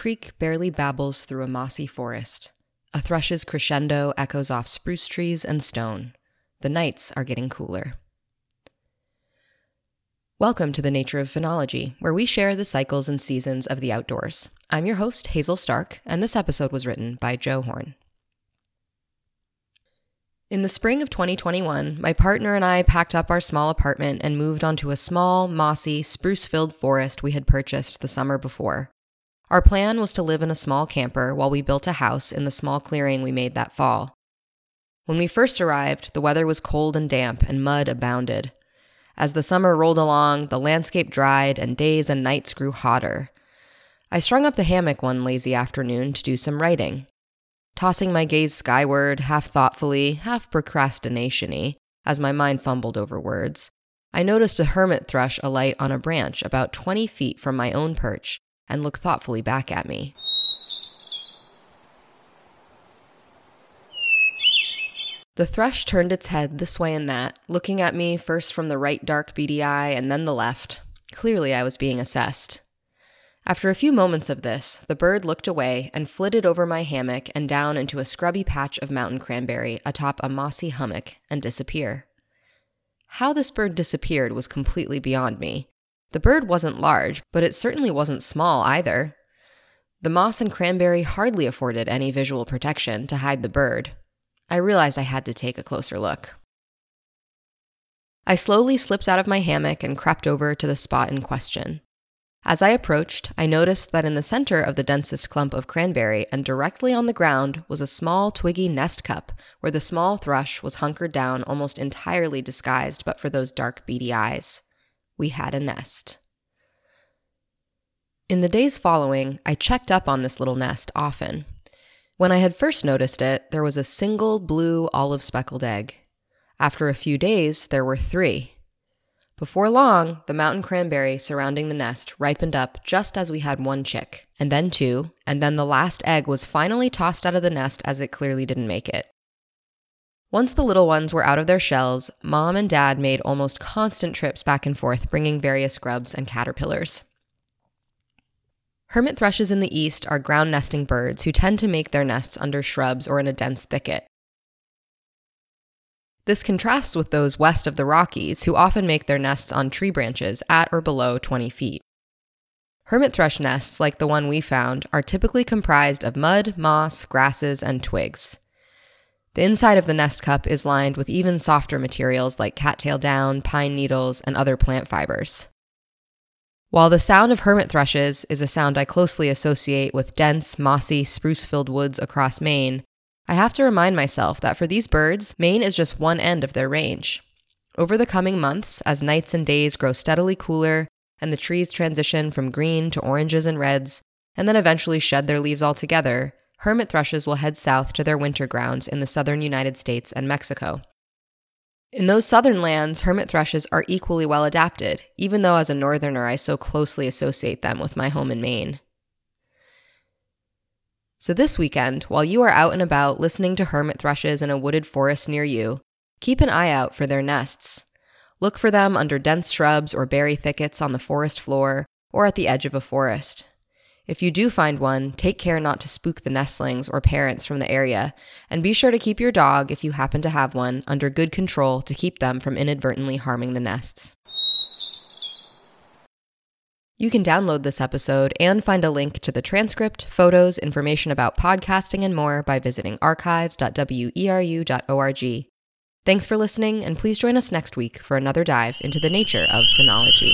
creek barely babbles through a mossy forest. A thrush's crescendo echoes off spruce trees and stone. The nights are getting cooler. Welcome to the Nature of Phenology, where we share the cycles and seasons of the outdoors. I'm your host, Hazel Stark, and this episode was written by Joe Horn. In the spring of 2021, my partner and I packed up our small apartment and moved onto a small, mossy, spruce filled forest we had purchased the summer before. Our plan was to live in a small camper while we built a house in the small clearing we made that fall. When we first arrived, the weather was cold and damp, and mud abounded. As the summer rolled along, the landscape dried and days and nights grew hotter. I strung up the hammock one lazy afternoon to do some writing. Tossing my gaze skyward, half thoughtfully, half procrastination y, as my mind fumbled over words, I noticed a hermit thrush alight on a branch about 20 feet from my own perch and look thoughtfully back at me. The thrush turned its head this way and that, looking at me first from the right dark beady eye and then the left. Clearly, I was being assessed. After a few moments of this, the bird looked away and flitted over my hammock and down into a scrubby patch of mountain cranberry atop a mossy hummock and disappear. How this bird disappeared was completely beyond me. The bird wasn't large, but it certainly wasn't small either. The moss and cranberry hardly afforded any visual protection to hide the bird. I realized I had to take a closer look. I slowly slipped out of my hammock and crept over to the spot in question. As I approached, I noticed that in the center of the densest clump of cranberry and directly on the ground was a small twiggy nest cup where the small thrush was hunkered down almost entirely disguised but for those dark beady eyes. We had a nest. In the days following, I checked up on this little nest often. When I had first noticed it, there was a single blue olive speckled egg. After a few days, there were three. Before long, the mountain cranberry surrounding the nest ripened up just as we had one chick, and then two, and then the last egg was finally tossed out of the nest as it clearly didn't make it. Once the little ones were out of their shells, mom and dad made almost constant trips back and forth bringing various grubs and caterpillars. Hermit thrushes in the east are ground nesting birds who tend to make their nests under shrubs or in a dense thicket. This contrasts with those west of the Rockies, who often make their nests on tree branches at or below 20 feet. Hermit thrush nests, like the one we found, are typically comprised of mud, moss, grasses, and twigs. The inside of the nest cup is lined with even softer materials like cattail down, pine needles, and other plant fibers. While the sound of hermit thrushes is a sound I closely associate with dense, mossy, spruce filled woods across Maine, I have to remind myself that for these birds, Maine is just one end of their range. Over the coming months, as nights and days grow steadily cooler and the trees transition from green to oranges and reds, and then eventually shed their leaves altogether, hermit thrushes will head south to their winter grounds in the southern United States and Mexico. In those southern lands, hermit thrushes are equally well adapted, even though as a northerner I so closely associate them with my home in Maine. So this weekend, while you are out and about listening to hermit thrushes in a wooded forest near you, keep an eye out for their nests. Look for them under dense shrubs or berry thickets on the forest floor or at the edge of a forest. If you do find one, take care not to spook the nestlings or parents from the area, and be sure to keep your dog, if you happen to have one, under good control to keep them from inadvertently harming the nests. You can download this episode and find a link to the transcript, photos, information about podcasting, and more by visiting archives.weru.org. Thanks for listening, and please join us next week for another dive into the nature of phenology.